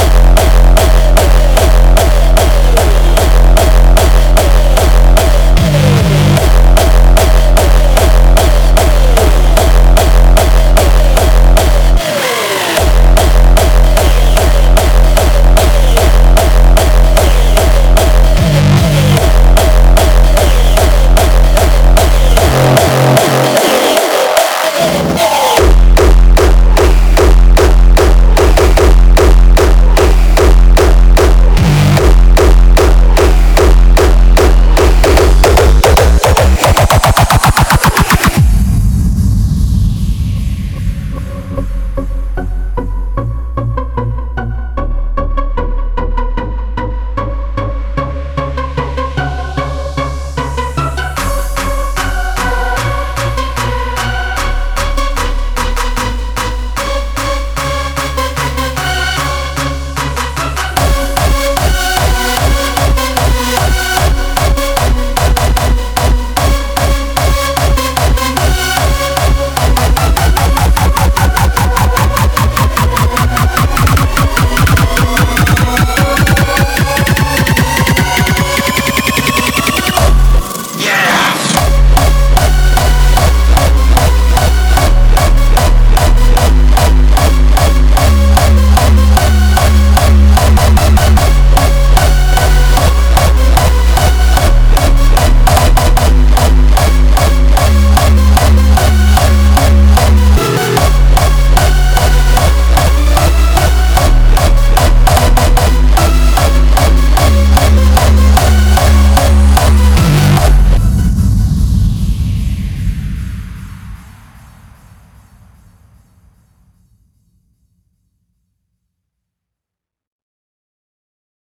Oh!